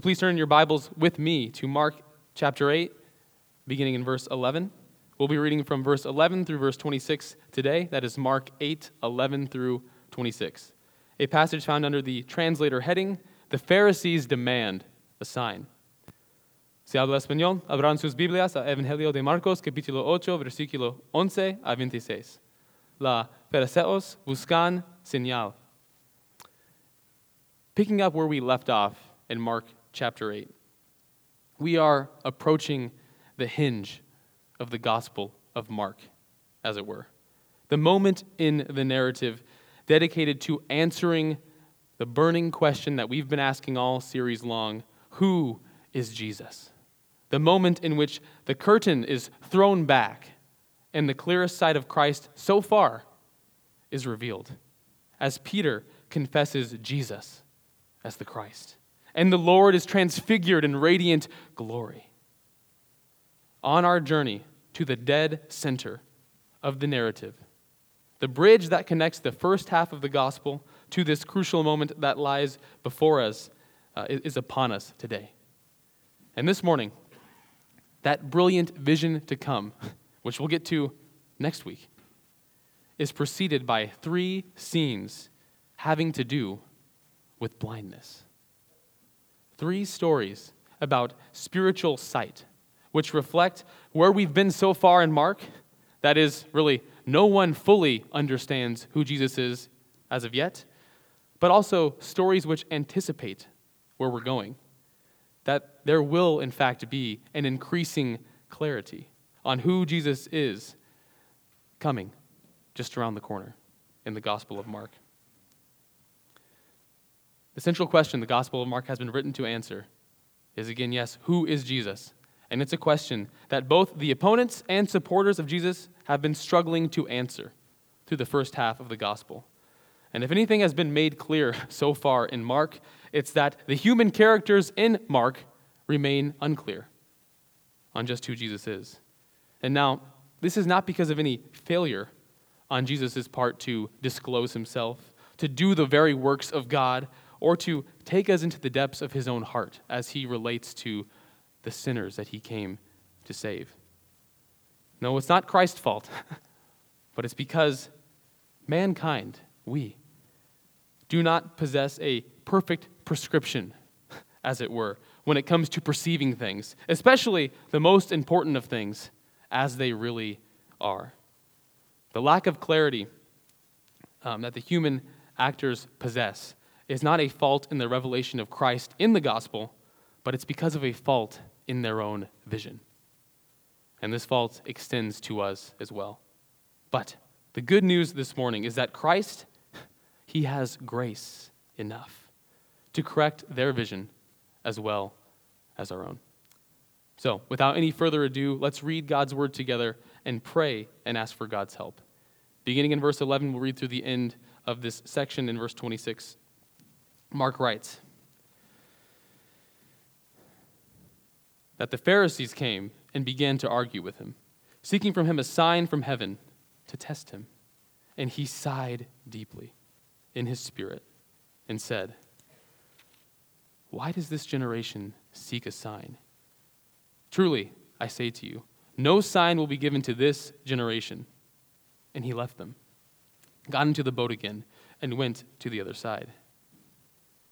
Please turn your Bibles with me to Mark chapter 8, beginning in verse 11. We'll be reading from verse 11 through verse 26 today. That is Mark 8, 11 through 26. A passage found under the translator heading, The Pharisees Demand a Sign. Si habla español, abran sus Biblias a Evangelio de Marcos, capítulo 8, versículo 11 a 26. La fariseos buscan señal. Picking up where we left off in Mark chapter 8. We are approaching the hinge of the Gospel of Mark, as it were. The moment in the narrative dedicated to answering the burning question that we've been asking all series long who is Jesus? The moment in which the curtain is thrown back and the clearest sight of Christ so far is revealed as Peter confesses Jesus as the Christ and the Lord is transfigured in radiant glory. On our journey to the dead center of the narrative, the bridge that connects the first half of the gospel to this crucial moment that lies before us uh, is upon us today. And this morning, that brilliant vision to come, which we'll get to next week, is preceded by three scenes having to do with blindness three stories about spiritual sight, which reflect where we've been so far in Mark. That is, really, no one fully understands who Jesus is as of yet, but also stories which anticipate where we're going. That there will, in fact, be an increasing clarity on who Jesus is coming just around the corner in the Gospel of Mark. The central question the Gospel of Mark has been written to answer is again, yes, who is Jesus? And it's a question that both the opponents and supporters of Jesus have been struggling to answer through the first half of the Gospel. And if anything has been made clear so far in Mark, it's that the human characters in Mark remain unclear on just who Jesus is. And now, this is not because of any failure on Jesus' part to disclose himself, to do the very works of God, or to take us into the depths of his own heart as he relates to the sinners that he came to save. No, it's not Christ's fault, but it's because mankind, we, do not possess a perfect prescription, as it were, when it comes to perceiving things, especially the most important of things as they really are. The lack of clarity um, that the human actors possess is not a fault in the revelation of Christ in the gospel, but it's because of a fault in their own vision. And this fault extends to us as well. But the good news this morning is that Christ, He has grace enough to correct their vision as well as our own. So, without any further ado, let's read God's word together and pray and ask for God's help. Beginning in verse 11, we'll read through the end of this section in verse 26. Mark writes that the Pharisees came and began to argue with him, seeking from him a sign from heaven to test him. And he sighed deeply in his spirit and said, Why does this generation seek a sign? Truly, I say to you, no sign will be given to this generation. And he left them, got into the boat again, and went to the other side.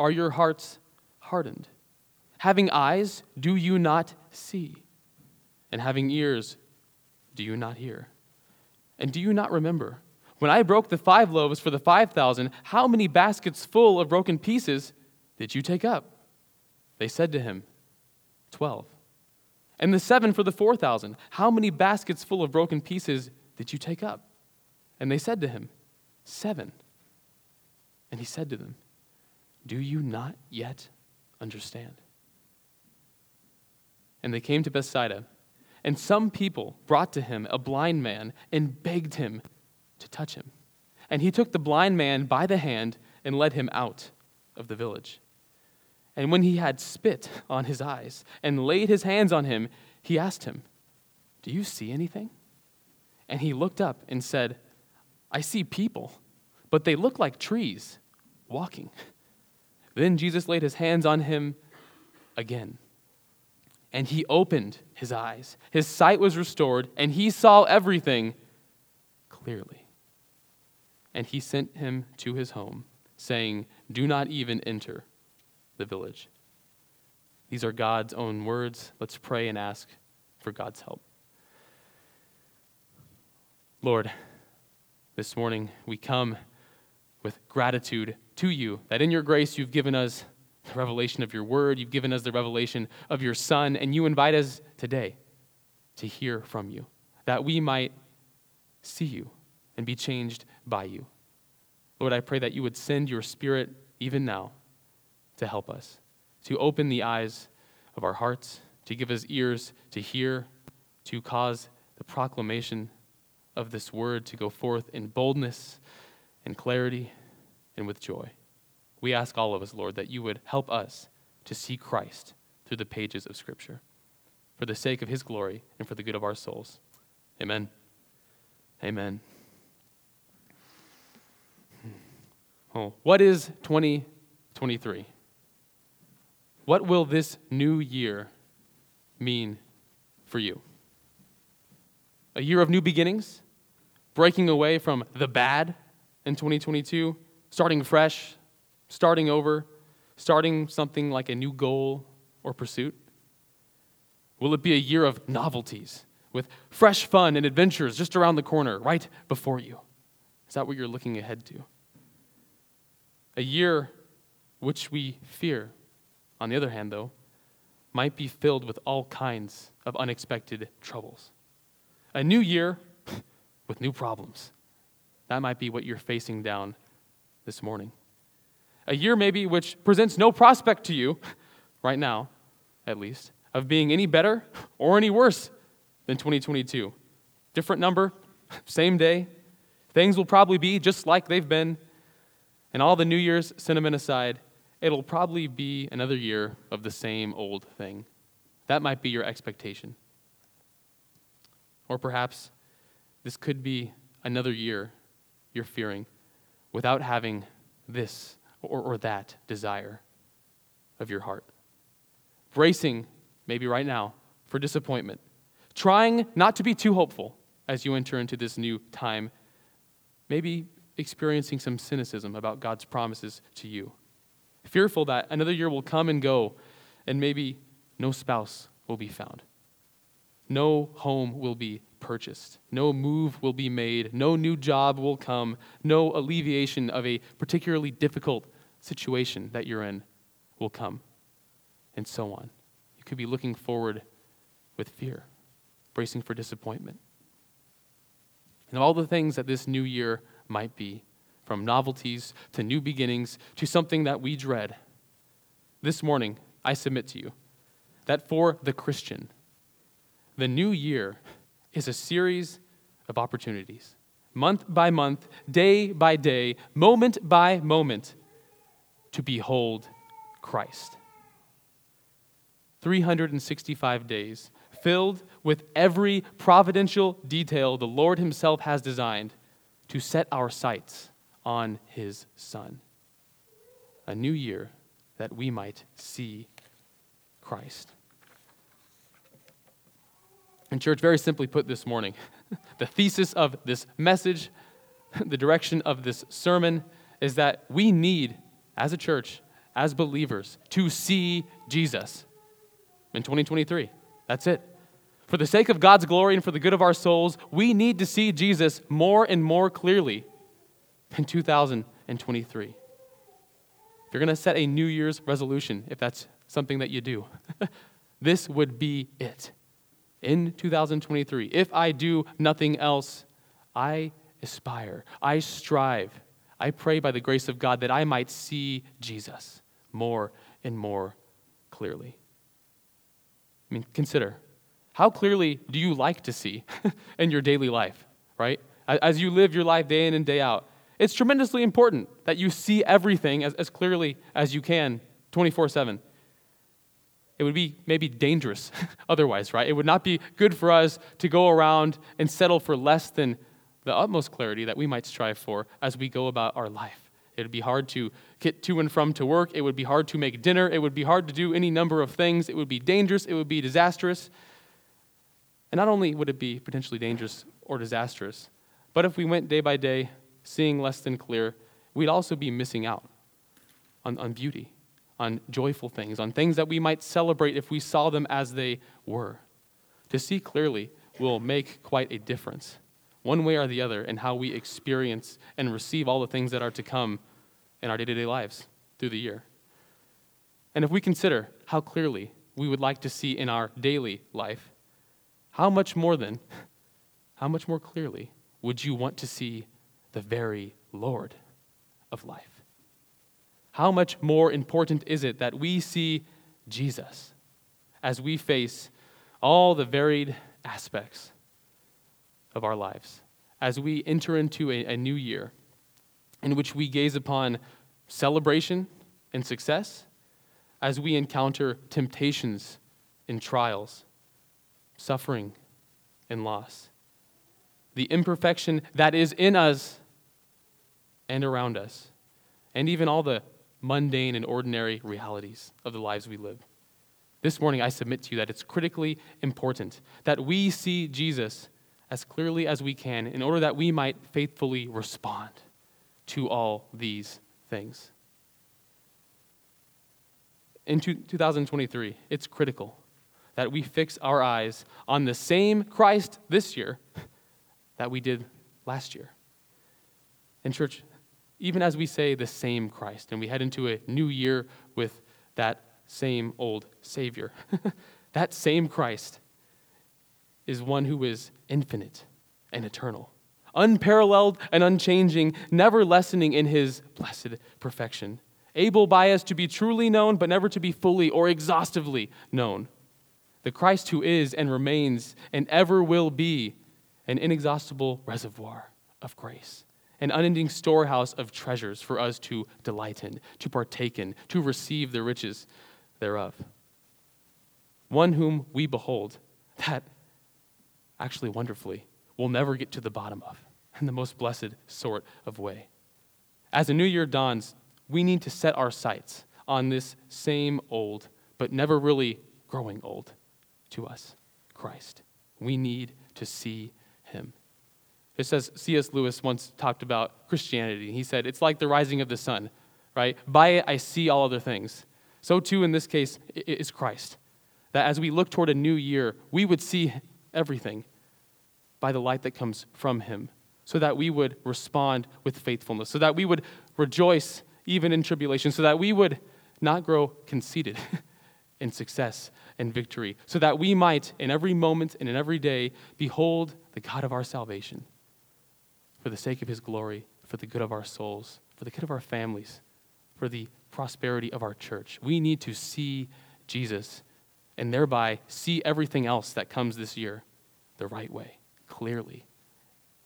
Are your hearts hardened? Having eyes, do you not see? And having ears, do you not hear? And do you not remember? When I broke the five loaves for the five thousand, how many baskets full of broken pieces did you take up? They said to him, Twelve. And the seven for the four thousand, how many baskets full of broken pieces did you take up? And they said to him, Seven. And he said to them, Do you not yet understand? and they came to Bethsaida. And some people brought to him a blind man and begged him to touch him. And he took the blind man by the hand and led him out of the village. And when he had spit on his eyes and laid his hands on him, he asked him, Do you see anything? And he looked up and said, I see people, but they look like trees walking. Then Jesus laid his hands on him again. And he opened his eyes. His sight was restored, and he saw everything clearly. And he sent him to his home, saying, Do not even enter the village. These are God's own words. Let's pray and ask for God's help. Lord, this morning we come with gratitude to you that in your grace you've given us the revelation of your word, you've given us the revelation of your Son, and you invite us today to hear from you, that we might see you and be changed by you. Lord, I pray that you would send your Spirit even now to help us, to open the eyes of our hearts, to give us ears to hear, to cause the proclamation of this word to go forth in boldness and clarity and with joy. We ask all of us, Lord, that you would help us to see Christ through the pages of Scripture for the sake of his glory and for the good of our souls. Amen. Amen. Hmm. Oh, what is 2023? What will this new year mean for you? A year of new beginnings, breaking away from the bad in 2022, starting fresh, starting over, starting something like a new goal or pursuit? Will it be a year of novelties with fresh fun and adventures just around the corner, right before you? Is that what you're looking ahead to? A year which we fear on the other hand, though, might be filled with all kinds of unexpected troubles. A new year with new problems. That might be what you're facing down this morning. A year, maybe, which presents no prospect to you, right now, at least, of being any better or any worse than 2022. Different number, same day. Things will probably be just like they've been. And all the New Year's sentiment aside, it'll probably be another year of the same old thing. That might be your expectation. Or perhaps this could be another year you're fearing without having this or, or that desire of your heart. Bracing, maybe right now, for disappointment. Trying not to be too hopeful as you enter into this new time. Maybe experiencing some cynicism about God's promises to you fearful that another year will come and go, and maybe no spouse will be found. No home will be purchased. No move will be made. No new job will come. No alleviation of a particularly difficult situation that you're in will come. And so on. You could be looking forward with fear, bracing for disappointment. And all the things that this new year might be from novelties to new beginnings to something that we dread. This morning, I submit to you that for the Christian, the new year is a series of opportunities, month by month, day by day, moment by moment, to behold Christ. 365 days filled with every providential detail the Lord Himself has designed to set our sights on his Son. A new year that we might see Christ. And, church, very simply put this morning, the thesis of this message, the direction of this sermon, is that we need, as a church, as believers, to see Jesus in 2023. That's it. For the sake of God's glory and for the good of our souls, we need to see Jesus more and more clearly in 2023. If you're going to set a New Year's resolution, if that's something that you do, this would be it. In 2023, if I do nothing else, I aspire, I strive, I pray by the grace of God that I might see Jesus more and more clearly. I mean, consider how clearly do you like to see in your daily life, right? As you live your life day in and day out, it's tremendously important that you see everything as, as clearly as you can 24 7. It would be maybe dangerous otherwise, right? It would not be good for us to go around and settle for less than the utmost clarity that we might strive for as we go about our life. It would be hard to get to and from to work. It would be hard to make dinner. It would be hard to do any number of things. It would be dangerous. It would be disastrous. And not only would it be potentially dangerous or disastrous, but if we went day by day seeing less than clear, we'd also be missing out on, on beauty on joyful things, on things that we might celebrate if we saw them as they were. To see clearly will make quite a difference, one way or the other, in how we experience and receive all the things that are to come in our day to day lives through the year. And if we consider how clearly we would like to see in our daily life, how much more then, how much more clearly would you want to see the very Lord of life? How much more important is it that we see Jesus as we face all the varied aspects of our lives, as we enter into a, a new year in which we gaze upon celebration and success, as we encounter temptations and trials, suffering and loss, the imperfection that is in us and around us, and even all the mundane and ordinary realities of the lives we live. This morning, I submit to you that it's critically important that we see Jesus as clearly as we can in order that we might faithfully respond to all these things. In 2023, it's critical that we fix our eyes on the same Christ this year that we did last year. In church, even as we say the same Christ and we head into a new year with that same old Savior. that same Christ is one who is infinite and eternal, unparalleled and unchanging, never lessening in his blessed perfection, able by us to be truly known, but never to be fully or exhaustively known. The Christ who is and remains and ever will be an inexhaustible reservoir of grace an unending storehouse of treasures for us to delight in, to partake in, to receive the riches thereof. One whom we behold, that actually wonderfully will never get to the bottom of in the most blessed sort of way. As a new year dawns, we need to set our sights on this same old, but never really growing old to us, Christ. We need to see him. It says C.S. Lewis once talked about Christianity. He said, It's like the rising of the sun, right? By it, I see all other things. So, too, in this case, is Christ. That as we look toward a new year, we would see everything by the light that comes from Him, so that we would respond with faithfulness, so that we would rejoice even in tribulation, so that we would not grow conceited in success and victory, so that we might, in every moment and in every day, behold the God of our salvation for the sake of his glory, for the good of our souls, for the good of our families, for the prosperity of our church. We need to see Jesus and thereby see everything else that comes this year the right way, clearly,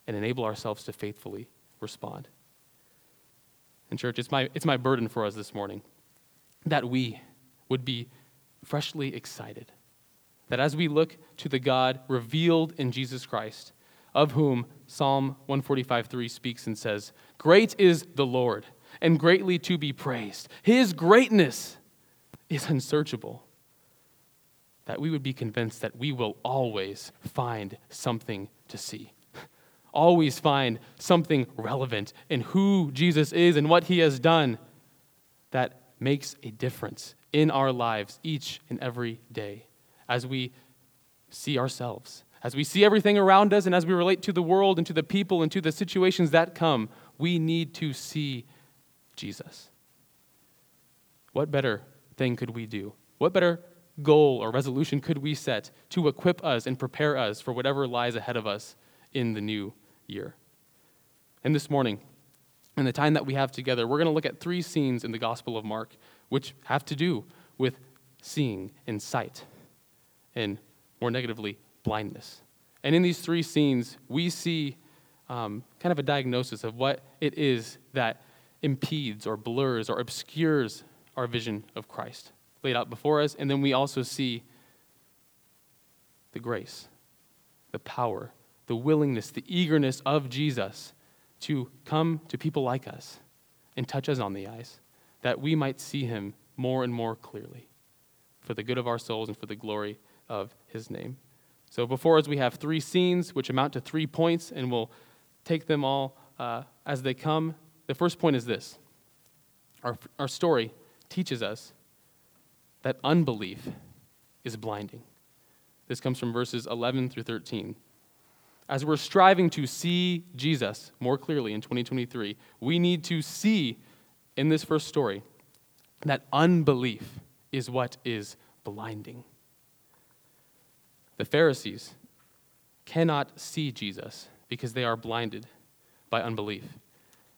and enable ourselves to faithfully respond. And, church, it's my, it's my burden for us this morning that we would be freshly excited. That as we look to the God revealed in Jesus Christ, of whom Psalm 145:3 speaks and says, "Great is the Lord, and greatly to be praised. His greatness is unsearchable." That we would be convinced that we will always find something to see. always find something relevant in who Jesus is and what he has done that makes a difference in our lives each and every day as we see ourselves as we see everything around us and as we relate to the world and to the people and to the situations that come, we need to see Jesus. What better thing could we do? What better goal or resolution could we set to equip us and prepare us for whatever lies ahead of us in the new year? And this morning, in the time that we have together, we're going to look at three scenes in the Gospel of Mark which have to do with seeing and sight and more negatively, blindness. And in these three scenes, we see um, kind of a diagnosis of what it is that impedes or blurs or obscures our vision of Christ laid out before us. And then we also see the grace, the power, the willingness, the eagerness of Jesus to come to people like us and touch us on the eyes, that we might see him more and more clearly for the good of our souls and for the glory of his name. So before us, we have three scenes which amount to three points, and we'll take them all uh, as they come. The first point is this our, our story teaches us that unbelief is blinding. This comes from verses 11 through 13. As we're striving to see Jesus more clearly in 2023, we need to see in this first story that unbelief is what is blinding. The Pharisees cannot see Jesus because they are blinded by unbelief.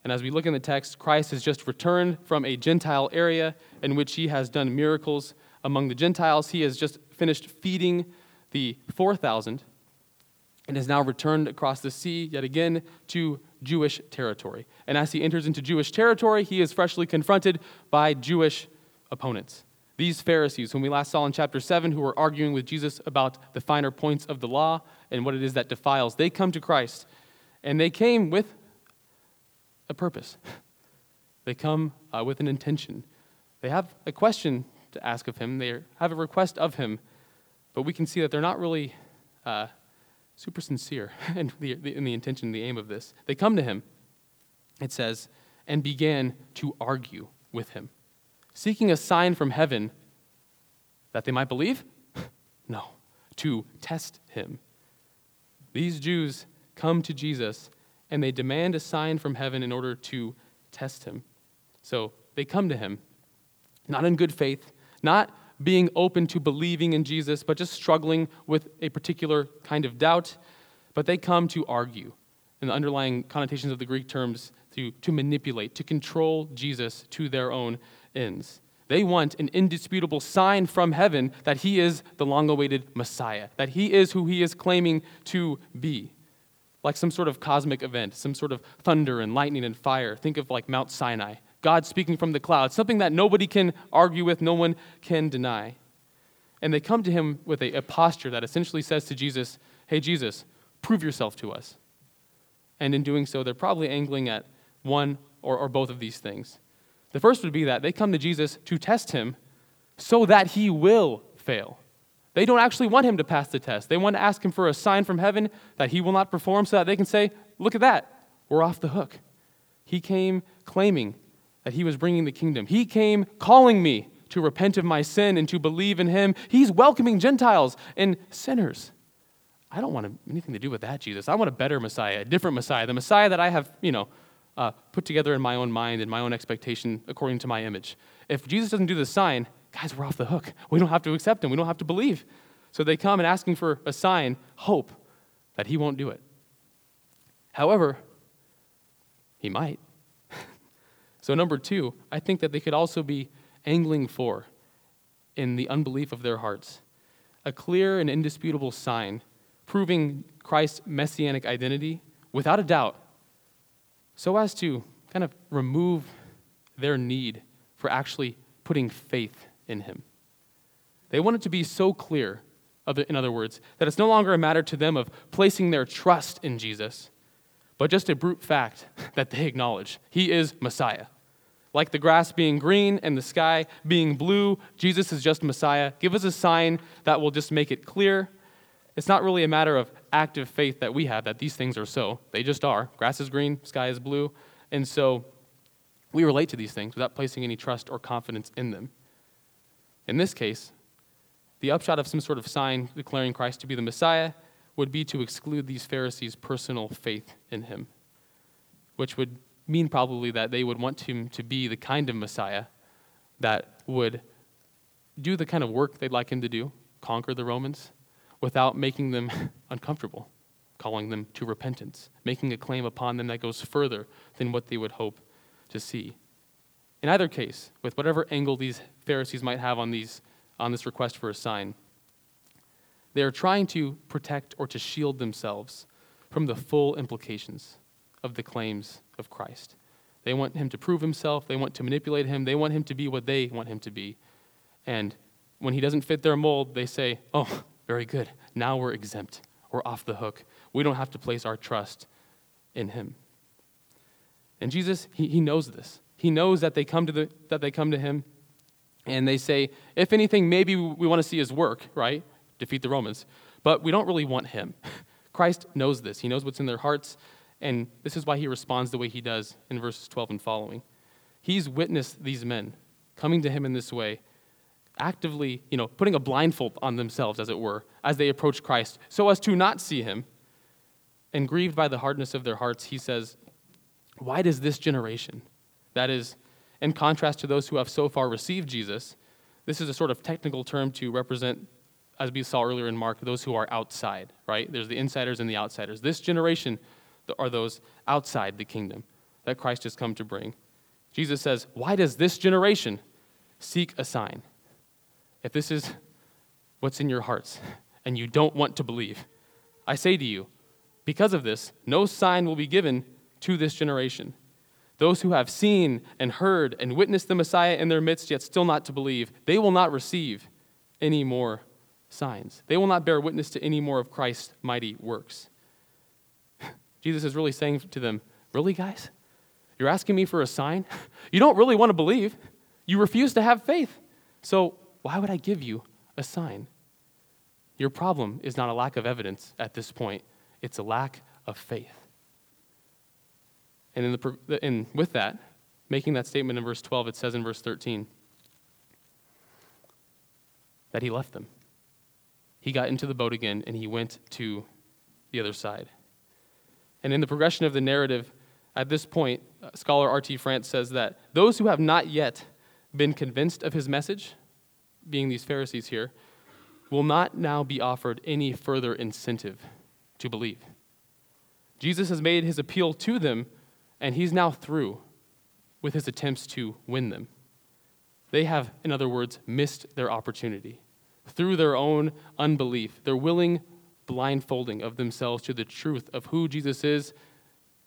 And as we look in the text, Christ has just returned from a Gentile area in which he has done miracles among the Gentiles. He has just finished feeding the 4,000 and has now returned across the sea yet again to Jewish territory. And as he enters into Jewish territory, he is freshly confronted by Jewish opponents. These Pharisees, whom we last saw in chapter 7, who were arguing with Jesus about the finer points of the law and what it is that defiles, they come to Christ. And they came with a purpose. They come uh, with an intention. They have a question to ask of him, they have a request of him, but we can see that they're not really uh, super sincere in the, in the intention, the aim of this. They come to him, it says, and began to argue with him seeking a sign from heaven that they might believe? no, to test him. These Jews come to Jesus and they demand a sign from heaven in order to test him. So they come to him, not in good faith, not being open to believing in Jesus, but just struggling with a particular kind of doubt. But they come to argue. And the underlying connotations of the Greek terms to, to manipulate, to control Jesus to their own ends. They want an indisputable sign from heaven that he is the long awaited Messiah, that he is who he is claiming to be. Like some sort of cosmic event, some sort of thunder and lightning and fire. Think of like Mount Sinai, God speaking from the clouds, something that nobody can argue with, no one can deny. And they come to him with a, a posture that essentially says to Jesus, Hey, Jesus, prove yourself to us. And in doing so, they're probably angling at one or, or both of these things. The first would be that they come to Jesus to test him so that he will fail. They don't actually want him to pass the test. They want to ask him for a sign from heaven that he will not perform so that they can say, Look at that, we're off the hook. He came claiming that he was bringing the kingdom. He came calling me to repent of my sin and to believe in him. He's welcoming Gentiles and sinners. I don't want anything to do with that, Jesus. I want a better Messiah, a different Messiah, the Messiah that I have, you know, uh, put together in my own mind and my own expectation according to my image. If Jesus doesn't do the sign, guys, we're off the hook. We don't have to accept him. We don't have to believe. So they come and asking for a sign, hope that he won't do it. However, he might. so, number two, I think that they could also be angling for, in the unbelief of their hearts, a clear and indisputable sign proving Christ's messianic identity without a doubt so as to kind of remove their need for actually putting faith in him. They want it to be so clear, in other words, that it's no longer a matter to them of placing their trust in Jesus, but just a brute fact that they acknowledge he is Messiah. Like the grass being green and the sky being blue, Jesus is just Messiah. Give us a sign that will just make it clear. It's not really a matter of active faith that we have that these things are so. They just are. Grass is green, sky is blue. And so we relate to these things without placing any trust or confidence in them. In this case, the upshot of some sort of sign declaring Christ to be the Messiah would be to exclude these Pharisees' personal faith in him, which would mean probably that they would want him to be the kind of Messiah that would do the kind of work they'd like him to do, conquer the Romans, without making them uncomfortable, calling them to repentance, making a claim upon them that goes further than what they would hope to see. In either case, with whatever angle these Pharisees might have on, these, on this request for a sign, They are trying to protect or to shield themselves from the full implications of the claims of Christ. They want him to prove himself, they want to manipulate him, they want him to be what they want him to be. And when he doesn't fit their mold, they say, Oh, very good. Now we're exempt. We're off the hook. We don't have to place our trust in him. And Jesus, he, he knows this. He knows that they come to the, that they come to him and they say, if anything, maybe we want to see his work, right? Defeat the Romans. But we don't really want him. Christ knows this. He knows what's in their hearts. And this is why he responds the way he does in verses 12 and following. He's witnessed these men coming to him in this way, actively, you know, putting a blindfold on themselves, as it were, as they approach Christ, so as to not see him. And grieved by the hardness of their hearts, he says, Why does this generation, that is, in contrast to those who have so far received Jesus, this is a sort of technical term to represent, as we saw earlier in Mark, those who are outside, right? There's the insiders and the outsiders. This generation are those outside the kingdom that Christ has come to bring. Jesus says, Why does this generation seek a sign? If this is what's in your hearts and you don't want to believe, I say to you, because of this, no sign will be given to this generation. Those who have seen and heard and witnessed the Messiah in their midst, yet still not to believe, they will not receive any more signs. They will not bear witness to any more of Christ's mighty works. Jesus is really saying to them, Really, guys? You're asking me for a sign? You don't really want to believe. You refuse to have faith. So, why would I give you a sign? Your problem is not a lack of evidence at this point, it's a lack of faith. And in the, in, with that, making that statement in verse 12, it says in verse 13 that he left them. He got into the boat again and he went to the other side. And in the progression of the narrative, at this point, uh, scholar R.T. France says that those who have not yet been convinced of his message, being these Pharisees here, will not now be offered any further incentive to believe. Jesus has made his appeal to them and he's now through with his attempts to win them. They have, in other words, missed their opportunity. Through their own unbelief, their willing blindfolding of themselves to the truth of who Jesus is,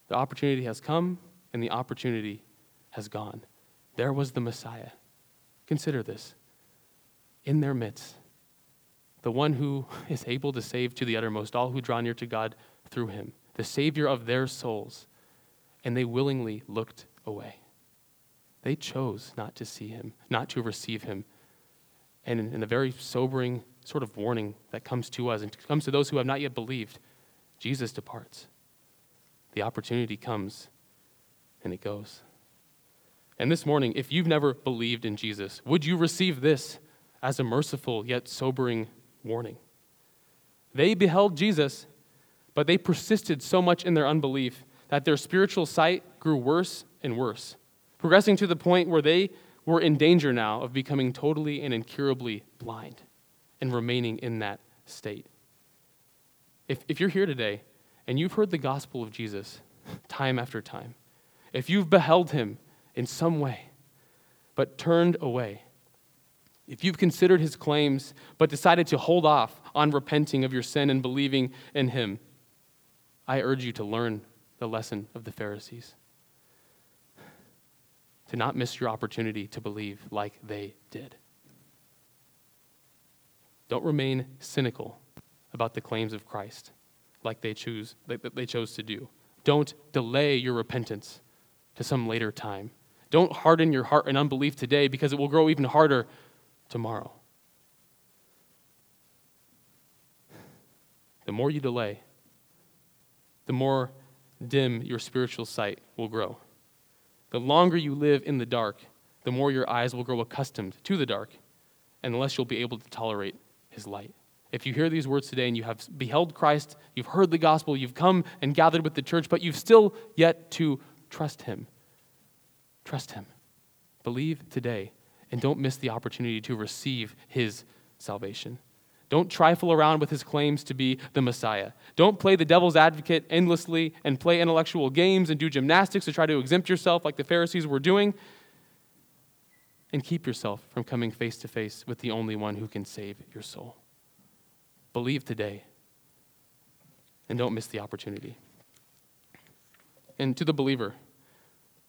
the opportunity has come and the opportunity has gone. There was the Messiah. Consider this. In their midst, the one who is able to save to the uttermost all who draw near to God through him, the Savior of their souls and they willingly looked away. They chose not to see him, not to receive him. And in, a very sobering sort of warning that comes to us and comes to those who have not yet believed, Jesus departs. The opportunity comes and it goes. And this morning, if you've never believed in Jesus, would you receive this as a merciful yet sobering warning? They beheld Jesus, but they persisted so much in their unbelief that their spiritual sight grew worse and worse, progressing to the point where they were in danger now of becoming totally and incurably blind and remaining in that state. If, if you're here today and you've heard the gospel of Jesus time after time, if you've beheld him in some way but turned away, if you've considered his claims but decided to hold off on repenting of your sin and believing in him, I urge you to learn the lesson of the Pharisees. To not miss your opportunity to believe like they did. Don't remain cynical about the claims of Christ like they choose like they chose to do. Don't delay your repentance to some later time. Don't harden your heart in unbelief today because it will grow even harder tomorrow. The more you delay, the more dim your spiritual sight will grow. The longer you live in the dark, the more your eyes will grow accustomed to the dark, and the less you'll be able to tolerate his light. If you hear these words today and you have beheld Christ, you've heard the gospel, you've come and gathered with the church, but you've still yet to trust him, trust him. Believe today and don't miss the opportunity to receive his salvation. Don't trifle around with his claims to be the Messiah. Don't play the devil's advocate endlessly and play intellectual games and do gymnastics to try to exempt yourself like the Pharisees were doing. And keep yourself from coming face to face with the only one who can save your soul. believe today. And don't miss the opportunity. And to the believer,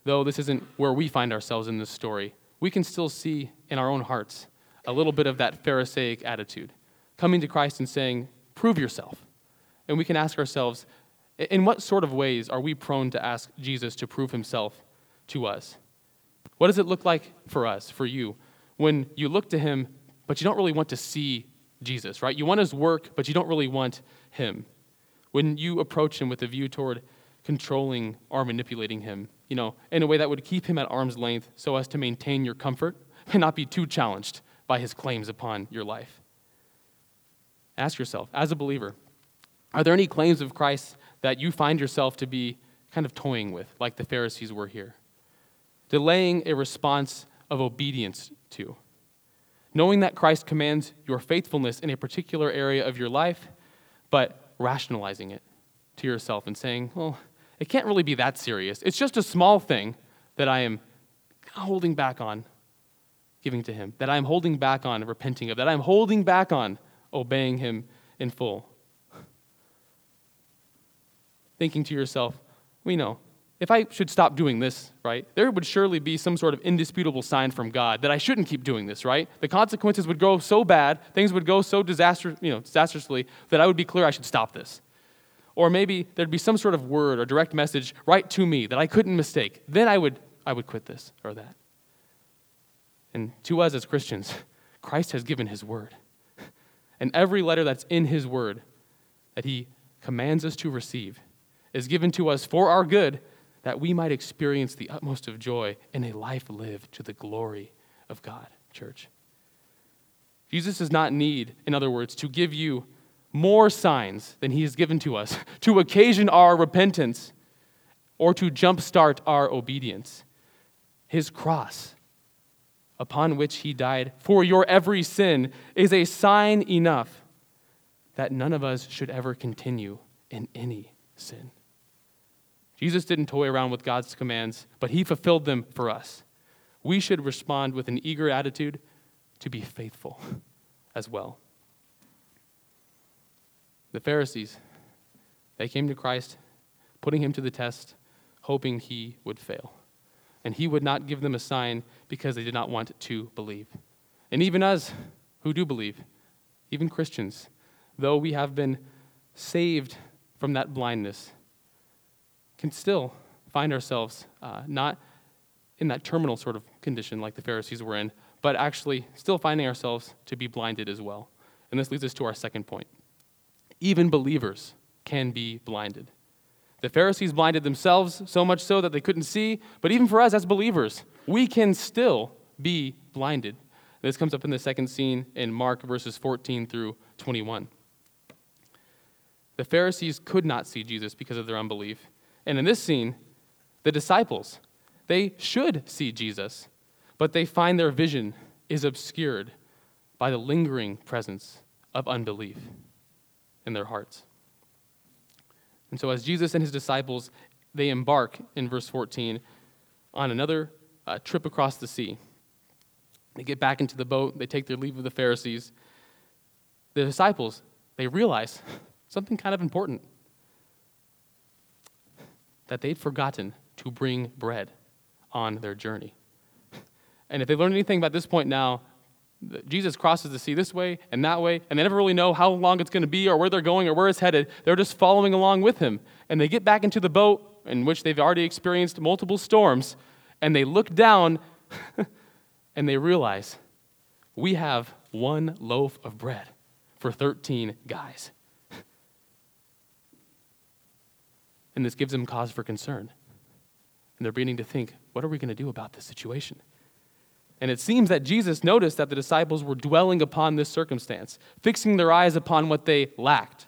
though this isn't where we find ourselves in this story, we can still see in our own hearts a little bit of that Pharisaic attitude, coming to Christ and saying, Prove yourself. And we can ask ourselves, in what sort of ways are we prone to ask Jesus to prove himself to us? What does it look like for us, for you, when you look to him, but you don't really want to see Jesus, right? You want his work, but you don't really want him. When you approach him with a view toward controlling or manipulating him, you know, in a way that would keep him at arm's length so as to maintain your comfort and not be too challenged by his claims upon your life. Ask yourself, as a believer, are there any claims of Christ that you find yourself to be kind of toying with, like the Pharisees were here? Delaying a response of obedience to. Knowing that Christ commands your faithfulness in a particular area of your life, but rationalizing it to yourself and saying, well, it can't really be that serious. It's just a small thing that I am holding back on giving to Him, that I'm holding back on repenting of, that I'm holding back on obeying Him in full. Thinking to yourself, we know, if I should stop doing this, right, there would surely be some sort of indisputable sign from God that I shouldn't keep doing this, right? The consequences would go so bad, things would go so you know, disastrously that I would be clear I should stop this. Or maybe there'd be some sort of word or direct message right to me that I couldn't mistake. Then I would, I would quit this or that. And to us as Christians, Christ has given his word. And every letter that's in his word that he commands us to receive is given to us for our good that we might experience the utmost of joy in a life lived to the glory of God, church. Jesus does not need, in other words, to give you more signs than he has given to us to occasion our repentance or to jumpstart our obedience. His cross, upon which he died for your every sin, is a sign enough that none of us should ever continue in any sin. Jesus didn't toy around with God's commands, but he fulfilled them for us. We should respond with an eager attitude to be faithful as well. The Pharisees, they came to Christ, putting him to the test, hoping he would fail. And he would not give them a sign because they did not want to believe. And even us who do believe, even Christians, though we have been saved from that blindness, can still find ourselves uh, not in that terminal sort of condition like the Pharisees were in, but actually still finding ourselves to be blinded as well. And this leads us to our second point. Even believers can be blinded. The Pharisees blinded themselves so much so that they couldn't see, but even for us as believers, we can still be blinded. This comes up in the second scene in Mark verses 14 through 21. The Pharisees could not see Jesus because of their unbelief. And in this scene, the disciples, they should see Jesus, but they find their vision is obscured by the lingering presence of unbelief in their hearts. And so, as Jesus and his disciples, they embark in verse 14 on another uh, trip across the sea. They get back into the boat, they take their leave of the Pharisees. The disciples, they realize something kind of important that they'd forgotten to bring bread on their journey. And if they learn anything about this point now, Jesus crosses the sea this way and that way, and they never really know how long it's going to be or where they're going or where it's headed. They're just following along with him. And they get back into the boat in which they've already experienced multiple storms, and they look down and they realize we have one loaf of bread for 13 guys. And this gives them cause for concern. And they're beginning to think, what are we going to do about this situation? And it seems that Jesus noticed that the disciples were dwelling upon this circumstance, fixing their eyes upon what they lacked.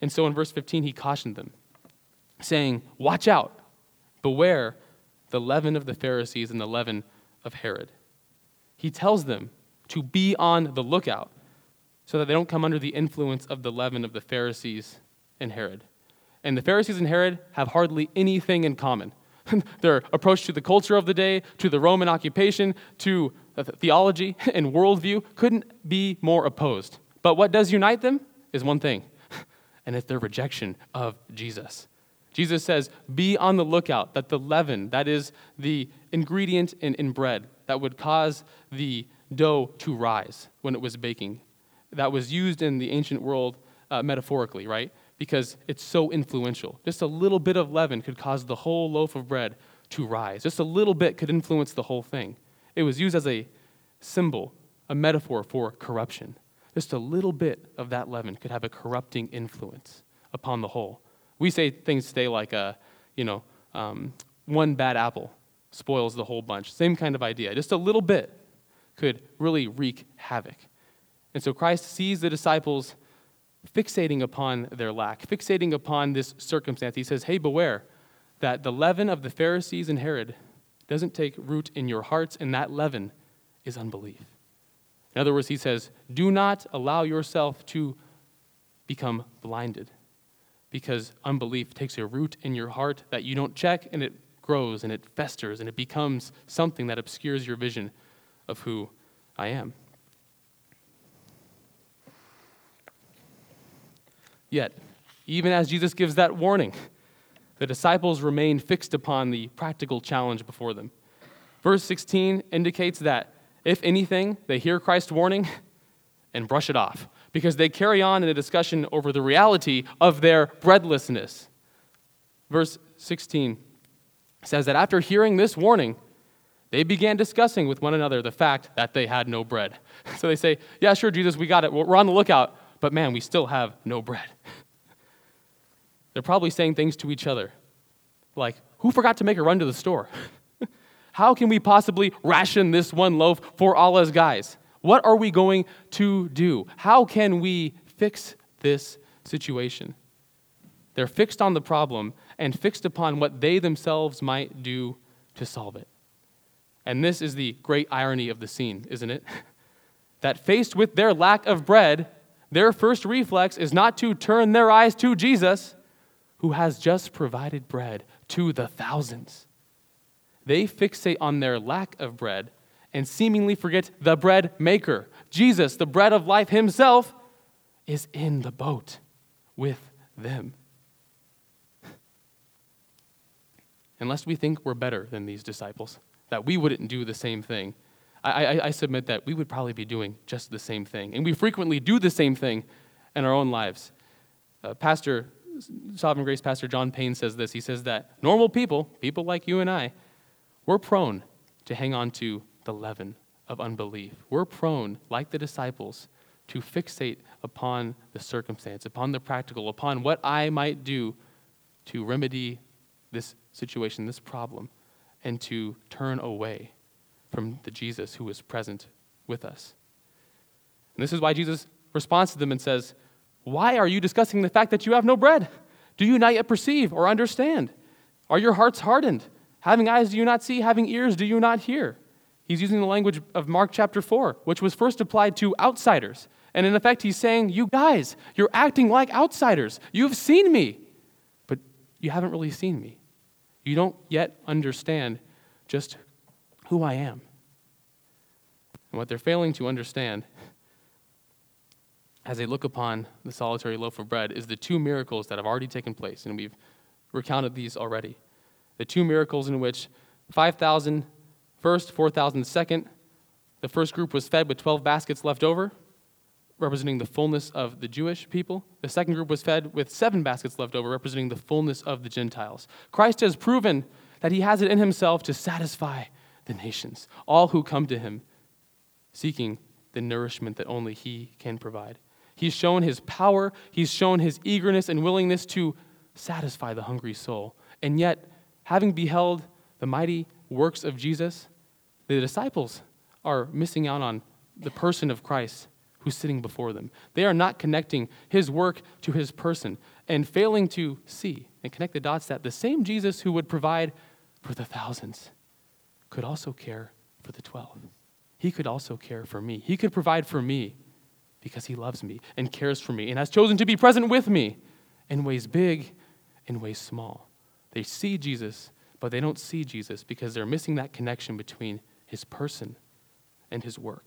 And so in verse 15, he cautioned them, saying, Watch out, beware the leaven of the Pharisees and the leaven of Herod. He tells them to be on the lookout so that they don't come under the influence of the leaven of the Pharisees and Herod. And the Pharisees and Herod have hardly anything in common. Their approach to the culture of the day, to the Roman occupation, to theology and worldview couldn't be more opposed. But what does unite them? is one thing, and it's their rejection of Jesus. Jesus says, Be on the lookout that the leaven, that is the ingredient in, in bread that would cause the dough to rise when it was baking, that was used in the ancient world uh, metaphorically, right? Because it's so influential. Just a little bit of leaven could cause the whole loaf of bread to rise. Just a little bit could influence the whole thing. It was used as a symbol, a metaphor for corruption. Just a little bit of that leaven could have a corrupting influence upon the whole. We say things today like, uh, you know, um, one bad apple spoils the whole bunch. Same kind of idea. Just a little bit could really wreak havoc. And so Christ sees the disciples fixating upon their lack, fixating upon this circumstance. He says, Hey, beware that the leaven of the Pharisees and Herod doesn't take root in your hearts, and that leaven is unbelief. In other words, he says, Do not allow yourself to become blinded because unbelief takes a root in your heart that you don't check and it grows and it festers and it becomes something that obscures your vision of who I am. Yet, even as Jesus gives that warning, the disciples remain fixed upon the practical challenge before them. Verse 16 indicates that, if anything, they hear Christ's warning and brush it off because they carry on in a discussion over the reality of their breadlessness. Verse 16 says that after hearing this warning, they began discussing with one another the fact that they had no bread. So they say, Yeah, sure, Jesus, we got it. We're on the lookout, but man, we still have no bread. They're probably saying things to each other like, Who forgot to make a run to the store? How can we possibly ration this one loaf for all us guys? What are we going to do? How can we fix this situation? They're fixed on the problem and fixed upon what they themselves might do to solve it. And this is the great irony of the scene, isn't it? that faced with their lack of bread, their first reflex is not to turn their eyes to Jesus, who has just provided bread to the thousands. They fixate on their lack of bread and seemingly forget the bread maker. Jesus, the bread of life himself, is in the boat with them. Unless we think we're better than these disciples, that we wouldn't do the same thing, I, I, I, submit that we would probably be doing just the same thing. And we frequently do the same thing in our own lives. Uh, Pastor, Sovereign Grace Pastor John Payne says this. He says that normal people, people like you and I, we're prone to hang on to the leaven of unbelief. We're prone, like the disciples, to fixate upon the circumstance, upon the practical, upon what I might do to remedy this situation, this problem, and to turn away from the Jesus who is present with us. And this is why Jesus responds to them and says, Why are you discussing the fact that you have no bread? Do you not yet perceive or understand? Are your hearts hardened? Having eyes, do you not see? Having ears, do you not hear? He's using the language of Mark chapter 4, which was first applied to outsiders. And in effect, he's saying, You guys, you're acting like outsiders. You've seen me, but you haven't really seen me. You don't yet understand just who I am. And what they're failing to understand as they look upon the solitary loaf of bread is the two miracles that have already taken place, and we've recounted these already. The two miracles in which 5,000 First, 4,000 second. The first group was fed with 12 baskets left over, representing the fullness of the Jewish people. The second group was fed with seven baskets left over, representing the fullness of the Gentiles. Christ has proven that he has it in himself to satisfy the nations, all who come to him seeking the nourishment that only he can provide. He's shown his power, he's shown his eagerness and willingness to satisfy the hungry soul. And yet, having beheld the mighty works of Jesus, the disciples are missing out on the person of Christ who's sitting before them. They are not connecting his work to his person and failing to see and connect the dots that the same Jesus who would provide for the thousands could also care for the 12. He could also care for me. He could provide for me because he loves me and cares for me and has chosen to be present with me in ways big, in ways small. They see Jesus, but they don't see Jesus because they're missing that connection between his person and his work.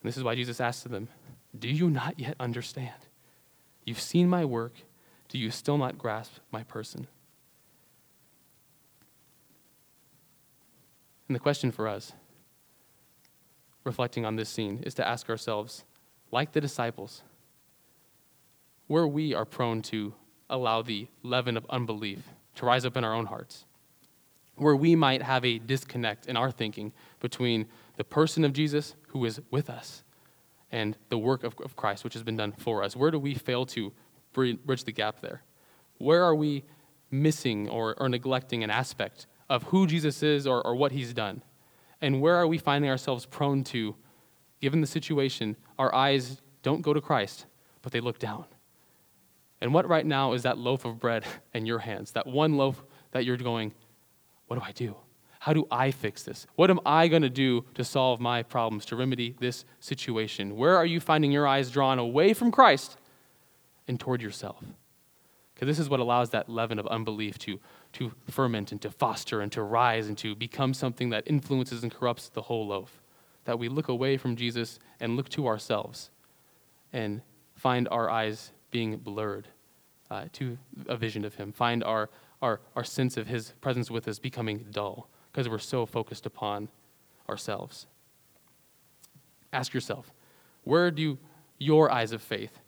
And this is why Jesus asked them, Do you not yet understand? You've seen my work. Do you still not grasp my person? And the question for us, reflecting on this scene, is to ask ourselves, like the disciples, where we are prone to allow the leaven of unbelief to rise up in our own hearts, where we might have a disconnect in our thinking between the person of Jesus who is with us and the work of, of Christ which has been done for us. Where do we fail to bridge the gap there? Where are we missing or, or neglecting an aspect of who Jesus is or, or what he's done? And where are we finding ourselves prone to, given the situation, our eyes don't go to Christ, but they look down? And what right now is that loaf of bread in your hands? That one loaf that you're going, what do I do? How do I fix this? What am I going to do to solve my problems, to remedy this situation? Where are you finding your eyes drawn away from Christ and toward yourself? Because this is what allows that leaven of unbelief to, to ferment and to foster and to rise and to become something that influences and corrupts the whole loaf. That we look away from Jesus and look to ourselves and find our eyes being blurred uh, to a vision of Him, find our, our, our sense of His presence with us becoming dull because we're so focused upon ourselves. Ask yourself, where do your eyes of faith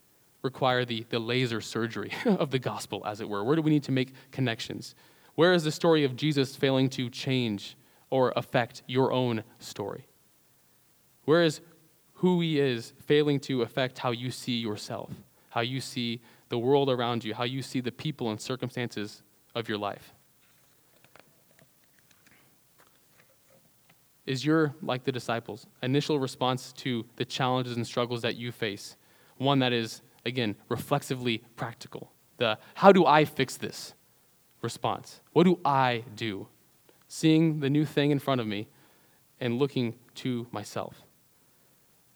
require the, the laser surgery of the gospel, as it were? Where do we need to make connections? Where is the story of Jesus failing to change or affect your own story? Where is who he is failing to affect how you see yourself, how you see the world around you, how you see the people and circumstances of your life? Is your, like the disciples, initial response to the challenges and struggles that you face one that is again, reflexively practical. The how do I fix this response? What do I do? Seeing the new thing in front of me and looking to myself.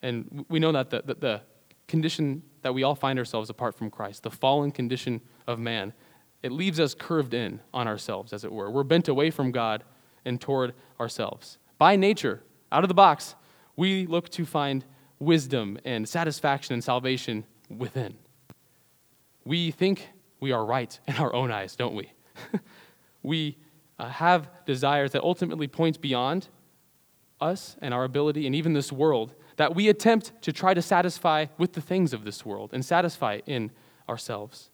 And we know that the, the, the condition that we all find ourselves apart from Christ, the fallen condition of man, it leaves us curved in on ourselves, as it were. We're bent away from God and toward ourselves. By nature, out of the box, we look to find wisdom and satisfaction and salvation within. We think we are right in our own eyes, don't we? we uh, have desires that ultimately point beyond us and our ability and even this world that we attempt to try to satisfy with the things of this world and satisfy in ourselves.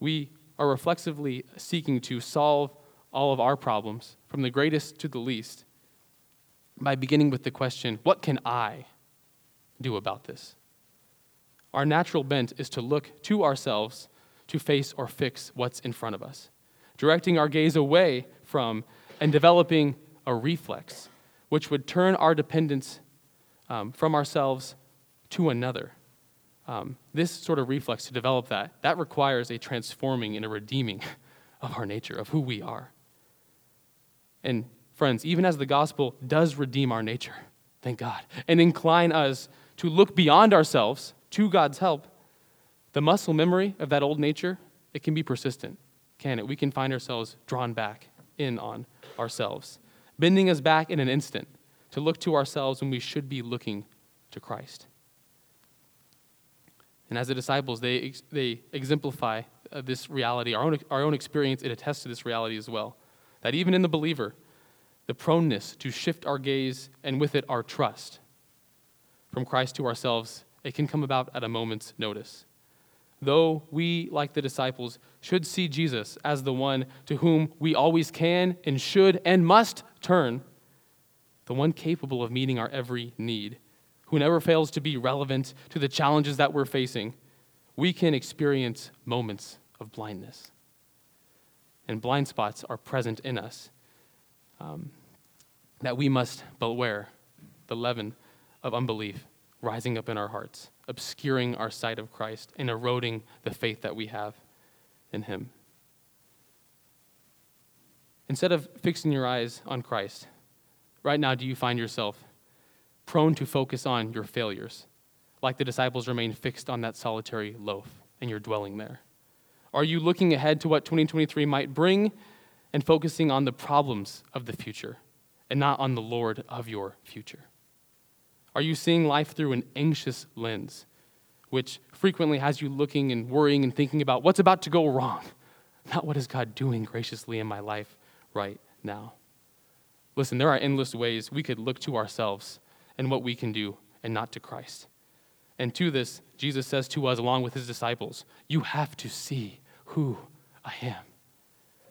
We are reflexively seeking to solve all of our problems, from the greatest to the least, by beginning with the question what can I do about this? Our natural bent is to look to ourselves to face or fix what's in front of us, directing our gaze away from and developing a reflex, which would turn our dependence um, from ourselves to another. Um, this sort of reflex to develop that, that requires a transforming and a redeeming of our nature, of who we are. And friends, even as the gospel does redeem our nature, thank God, and incline us to look beyond ourselves to God's help, the muscle memory of that old nature, it can be persistent, can it? We can find ourselves drawn back in on ourselves, bending us back in an instant to look to ourselves when we should be looking to Christ. And as the disciples, they, they exemplify uh, this reality. Our own, our own experience, it attests to this reality as well. That even in the believer, the proneness to shift our gaze and with it our trust from Christ to ourselves it can come about at a moment's notice. Though we, like the disciples, should see Jesus as the one to whom we always can and should and must turn, the one capable of meeting our every need, who never fails to be relevant to the challenges that we're facing, we can experience moments of blindness. And blind spots are present in us um, that we must beware the leaven of unbelief rising up in our hearts, obscuring our sight of Christ and eroding the faith that we have in Him. Instead of fixing your eyes on Christ, right now, do you find yourself prone to focus on your failures, like the disciples remained fixed on that solitary loaf and you're dwelling there? Are you looking ahead to what 2023 might bring and focusing on the problems of the future and not on the Lord of your future? Are you seeing life through an anxious lens, which frequently has you looking and worrying and thinking about what's about to go wrong? Not what is God doing graciously in my life right now. Listen, there are endless ways we could look to ourselves and what we can do and not to Christ. And to this, Jesus says to us, along with his disciples, You have to see who I am.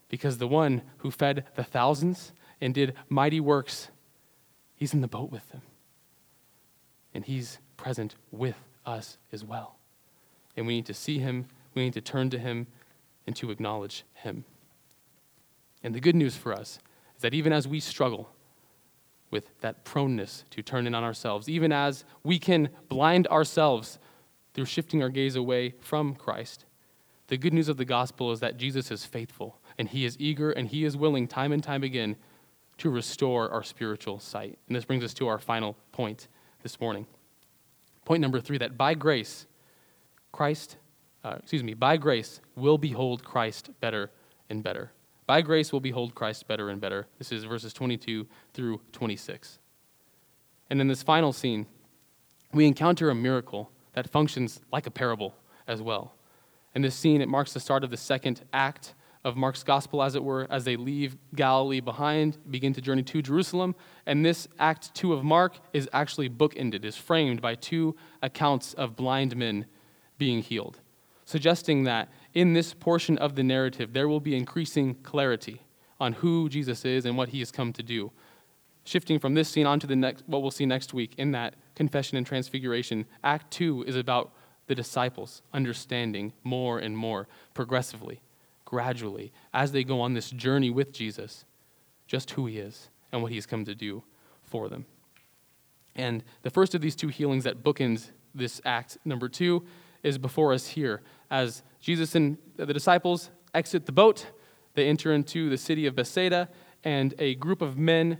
Because the one who fed the thousands and did mighty works, he's in the boat with them. And he's present with us as well. And we need to see him, we need to turn to him, and to acknowledge him. And the good news for us is that even as we struggle with that proneness to turn in on ourselves, even as we can blind ourselves through shifting our gaze away from Christ, the good news of the gospel is that Jesus is faithful and he is eager and he is willing time and time again to restore our spiritual sight. And this brings us to our final point this morning. Point number three that by grace, Christ, uh, excuse me, by grace, will behold Christ better and better. By grace, we'll behold Christ better and better. This is verses 22 through 26. And in this final scene, we encounter a miracle that functions like a parable as well. In this scene, it marks the start of the second act of Mark's gospel, as it were, as they leave Galilee behind, begin to journey to Jerusalem. And this act two of Mark is actually bookended, is framed by two accounts of blind men being healed, suggesting that in this portion of the narrative, there will be increasing clarity on who Jesus is and what he has come to do. Shifting from this scene on to the next, what we'll see next week in that confession and transfiguration, Act 2 is about the disciples understanding more and more progressively, gradually, as they go on this journey with Jesus, just who he is and what he's come to do for them. And the first of these two healings that bookends this act, number two, is before us here. As Jesus and the disciples exit the boat, they enter into the city of Bethsaida, and a group of men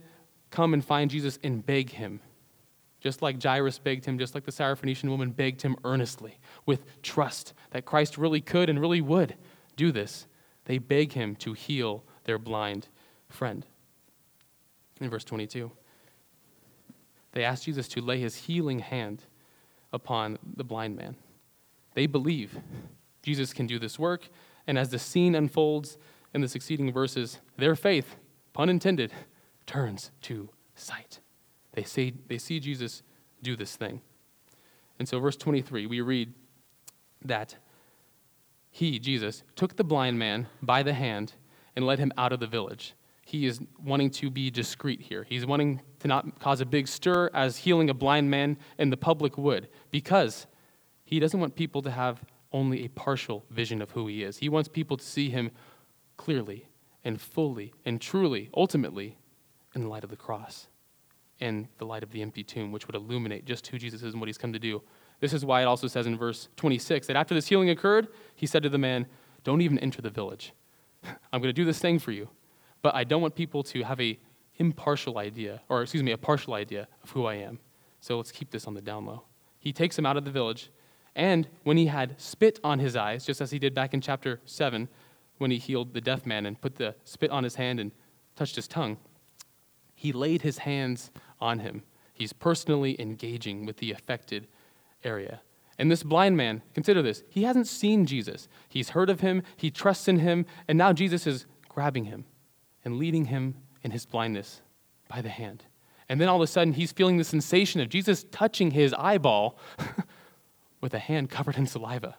come and find Jesus and beg him. Just like Jairus begged him, just like the Syrophoenician woman begged him earnestly, with trust that Christ really could and really would do this. They beg him to heal their blind friend. In verse 22, they ask Jesus to lay his healing hand upon the blind man. They believe Jesus can do this work, and as the scene unfolds in the succeeding verses, their faith, pun intended, turns to sight. They, say, they see Jesus do this thing. And so, verse 23, we read that he, Jesus, took the blind man by the hand and led him out of the village. He is wanting to be discreet here. He's wanting to not cause a big stir as healing a blind man in the public would, because he doesn't want people to have only a partial vision of who he is. He wants people to see him clearly and fully and truly, ultimately, in the light of the cross and the light of the empty tomb, which would illuminate just who Jesus is and what he's come to do. This is why it also says in verse 26 that after this healing occurred, he said to the man, Don't even enter the village. I'm going to do this thing for you, but I don't want people to have a impartial idea, or excuse me, a partial idea of who I am. So let's keep this on the down low. He takes him out of the village and when he had spit on his eyes, just as he did back in chapter 7, when he healed the deaf man and put the spit on his hand and touched his tongue, he laid his hands on him. He's personally engaging with the affected area. And this blind man, consider this, he hasn't seen Jesus. He's heard of him, he trusts in him, and now Jesus is grabbing him and leading him in his blindness by the hand. And then all of a sudden, he's feeling the sensation of Jesus touching his eyeball with a hand covered in saliva.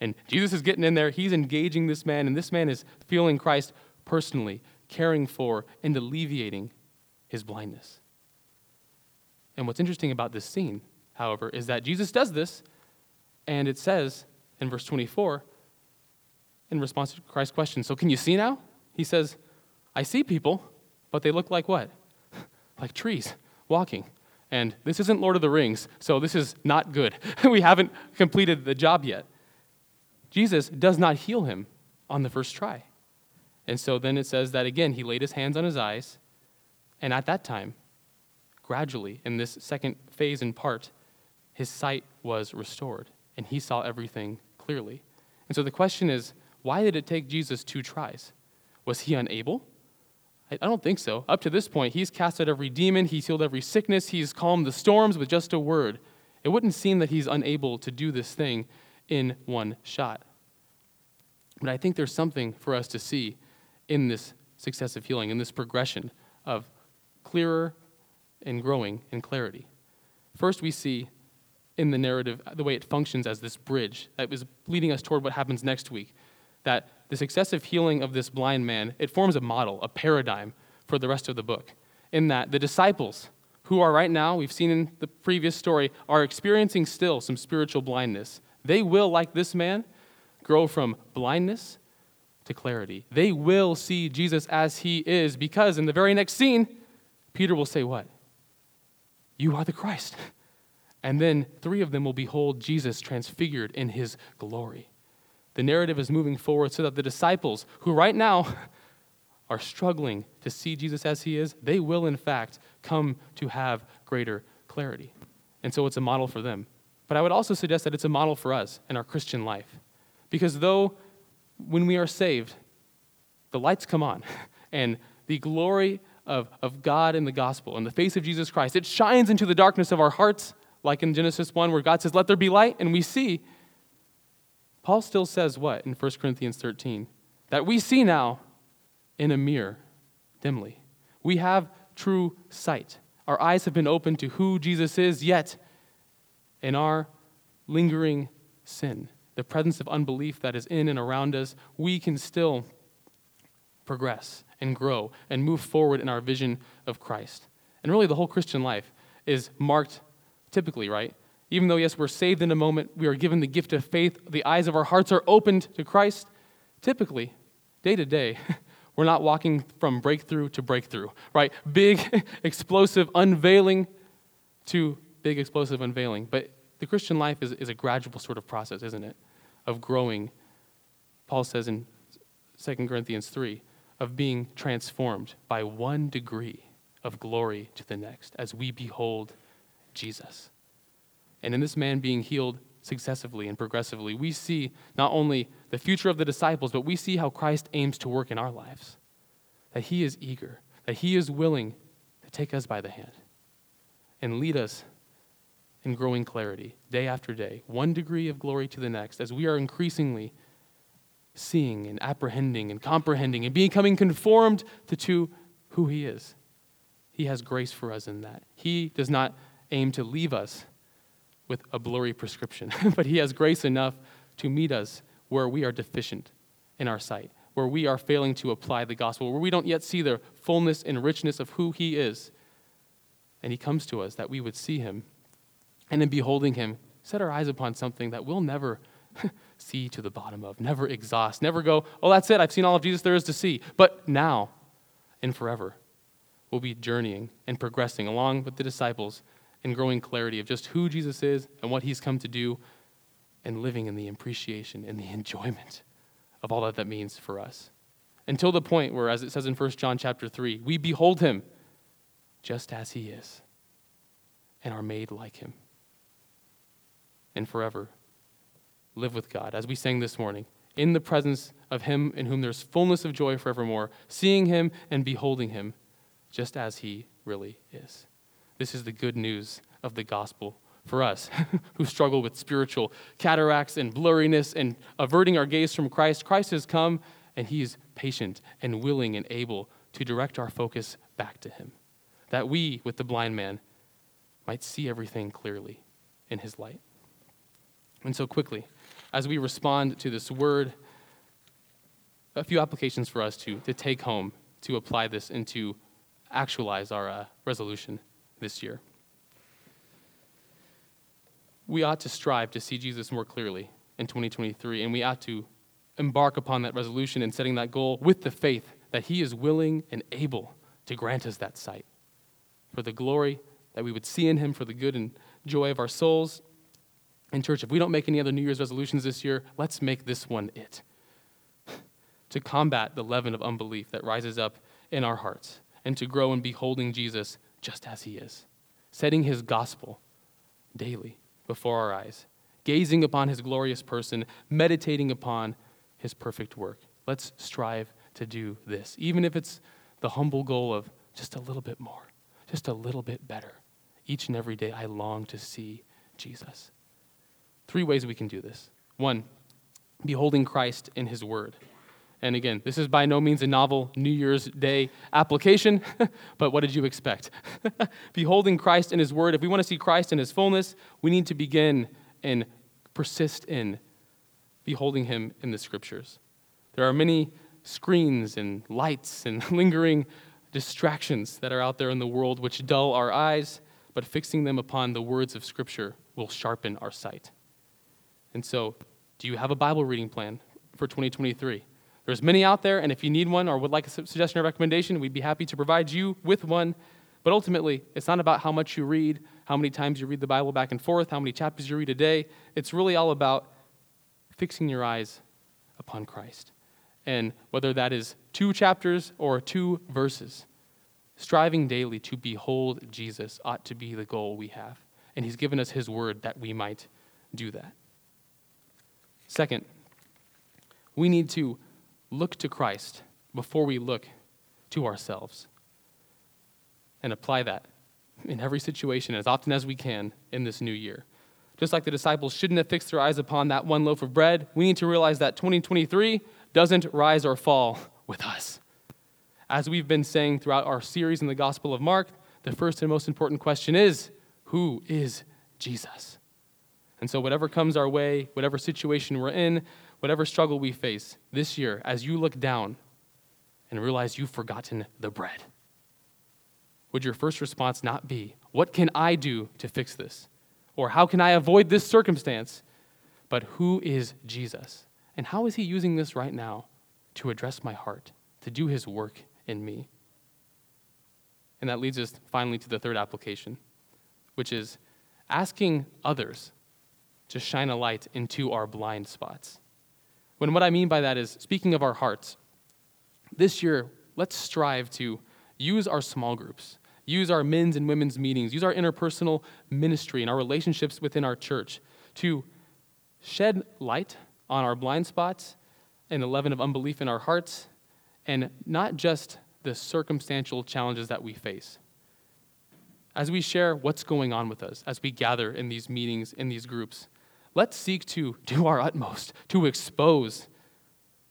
And Jesus is getting in there, he's engaging this man, and this man is feeling Christ personally, caring for and alleviating his blindness. And what's interesting about this scene, however, is that Jesus does this, and it says in verse 24, in response to Christ's question, So can you see now? He says, I see people, but they look like what? like trees walking. And this isn't Lord of the Rings, so this is not good. we haven't completed the job yet. Jesus does not heal him on the first try. And so then it says that again, he laid his hands on his eyes, and at that time, gradually, in this second phase and part, his sight was restored, and he saw everything clearly. And so the question is why did it take Jesus two tries? Was he unable? I, don't think so. Up to this point, he's cast out every demon, he's healed every sickness, he's calmed the storms with just a word. It wouldn't seem that he's unable to do this thing in one shot. But I think there's something for us to see in this successive healing, in this progression of clearer and growing in clarity. First, we see in the narrative the way it functions as this bridge that is leading us toward what happens next week. That the successive healing of this blind man, it forms a model, a paradigm for the rest of the book. In that the disciples, who are right now, we've seen in the previous story, are experiencing still some spiritual blindness. They will, like this man, grow from blindness to clarity. They will see Jesus as he is because in the very next scene, Peter will say, What? You are the Christ. And then three of them will behold Jesus transfigured in his glory. The narrative is moving forward so that the disciples, who right now are struggling to see Jesus as he is, they will in fact come to have greater clarity. And so it's a model for them. But I would also suggest that it's a model for us in our Christian life. Because though when we are saved, the lights come on and the glory of, of God in the gospel and the face of Jesus Christ, it shines into the darkness of our hearts, like in Genesis 1, where God says, Let there be light, and we see. Paul still says what in 1 Corinthians 13? That we see now in a mirror, dimly. We have true sight. Our eyes have been opened to who Jesus is, yet in our lingering sin, the presence of unbelief that is in and around us, we can still progress and grow and move forward in our vision of Christ. And really, the whole Christian life is marked typically, right? Even though, yes, we're saved in a moment, we are given the gift of faith, the eyes of our hearts are opened to Christ. Typically, day to day, we're not walking from breakthrough to breakthrough, right? Big, explosive unveiling to big, explosive unveiling. But the Christian life is, is a gradual sort of process, isn't it? Of growing. Paul says in 2 Corinthians 3 of being transformed by one degree of glory to the next as we behold Jesus. And in this man being healed successively and progressively, we see not only the future of the disciples, but we see how Christ aims to work in our lives. That he is eager, that he is willing to take us by the hand and lead us in growing clarity day after day, one degree of glory to the next, as we are increasingly seeing and apprehending and comprehending and becoming conformed to, who He is. He has grace for us in that. He does not aim to leave us with a blurry prescription, but He has grace enough to meet us where we are deficient in our sight, where we are failing to apply the gospel, where we don't yet see the fullness and richness of who He is. And He comes to us that we would see Him. And in beholding Him, set our eyes upon something that we'll never see to the bottom of, never exhaust, never go, oh, that's it, I've seen all of Jesus there is to see. But now and forever, we'll be journeying and progressing along with the disciples and growing clarity of just who Jesus is and what he's come to do and living in the appreciation and the enjoyment of all that that means for us. Until the point where, as it says in 1 John chapter 3, we behold him just as he is and are made like him. And forever live with God, as we sang this morning, in the presence of Him in whom there's fullness of joy forevermore, seeing Him and beholding Him just as He really is. This is the good news of the gospel for us who struggle with spiritual cataracts and blurriness and averting our gaze from Christ. Christ has come and He is patient and willing and able to direct our focus back to Him, that we, with the blind man, might see everything clearly in His light. And so, quickly, as we respond to this word, a few applications for us to, to take home to apply this and to actualize our uh, resolution this year. We ought to strive to see Jesus more clearly in 2023, and we ought to embark upon that resolution and setting that goal with the faith that He is willing and able to grant us that sight for the glory that we would see in Him, for the good and joy of our souls, and, church, if we don't make any other New Year's resolutions this year, let's make this one it. to combat the leaven of unbelief that rises up in our hearts, and to grow in beholding Jesus just as he is, setting his gospel daily before our eyes, gazing upon his glorious person, meditating upon his perfect work. Let's strive to do this, even if it's the humble goal of just a little bit more, just a little bit better. Each and every day, I long to see Jesus. Three ways we can do this. One, beholding Christ in his word. And again, this is by no means a novel New Year's Day application, but what did you expect? beholding Christ in his word. If we want to see Christ in his fullness, we need to begin and persist in beholding him in the scriptures. There are many screens and lights and lingering distractions that are out there in the world which dull our eyes, but fixing them upon the words of Scripture will sharpen our sight. And so, do you have a Bible reading plan for 2023? There's many out there, and if you need one or would like a suggestion or recommendation, we'd be happy to provide you with one. But ultimately, it's not about how much you read, how many times you read the Bible back and forth, how many chapters you read a day. It's really all about fixing your eyes upon Christ. And whether that is two chapters or two verses, striving daily to behold Jesus ought to be the goal we have. And He's given us His word that we might do that. Second, we need to look to Christ before we look to ourselves and apply that in every situation as often as we can in this new year. Just like the disciples shouldn't have fixed their eyes upon that one loaf of bread, we need to realize that 2023 doesn't rise or fall with us. As we've been saying throughout our series in the Gospel of Mark, the first and most important question is who is Jesus? And so, whatever comes our way, whatever situation we're in, whatever struggle we face this year, as you look down and realize you've forgotten the bread, would your first response not be, What can I do to fix this? Or how can I avoid this circumstance? But who is Jesus? And how is he using this right now to address my heart, to do his work in me? And that leads us finally to the third application, which is asking others to shine a light into our blind spots. When what I mean by that is, speaking of our hearts, this year, let's strive to use our small groups, use our men's and women's meetings, use our interpersonal ministry and our relationships within our church to shed light on our blind spots and the leaven of unbelief in our hearts, and not just the circumstantial challenges that we face. As we share what's going on with us, as we gather in these meetings, in these groups, let's seek to do our utmost to expose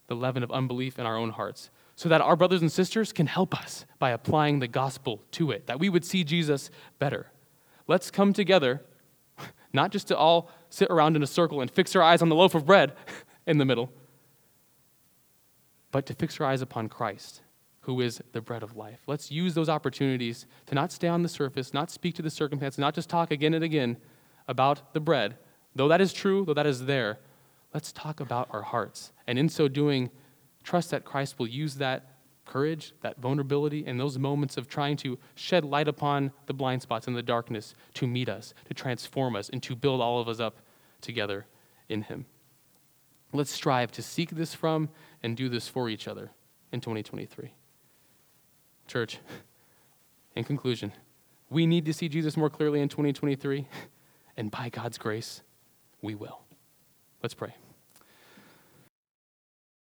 the leaven of unbelief in our own hearts so that our brothers and sisters can help us by applying the gospel to it, that we would see Jesus better. Let's come together, not just to all sit around in a circle and fix our eyes on the loaf of bread in the middle, but to fix our eyes upon Christ, who is the bread of life. Let's use those opportunities to not stay on the surface, not speak to the circumstance, not just talk again and again about the bread. Though that is true, though that is there, let's talk about our hearts. And in so doing, trust that Christ will use that courage, that vulnerability, and those moments of trying to shed light upon the blind spots and the darkness to meet us, to transform us, and to build all of us up together in Him. Let's strive to seek this from and do this for each other in 2023. Church, in conclusion, we need to see Jesus more clearly in 2023, and by God's grace, we will. Let's pray.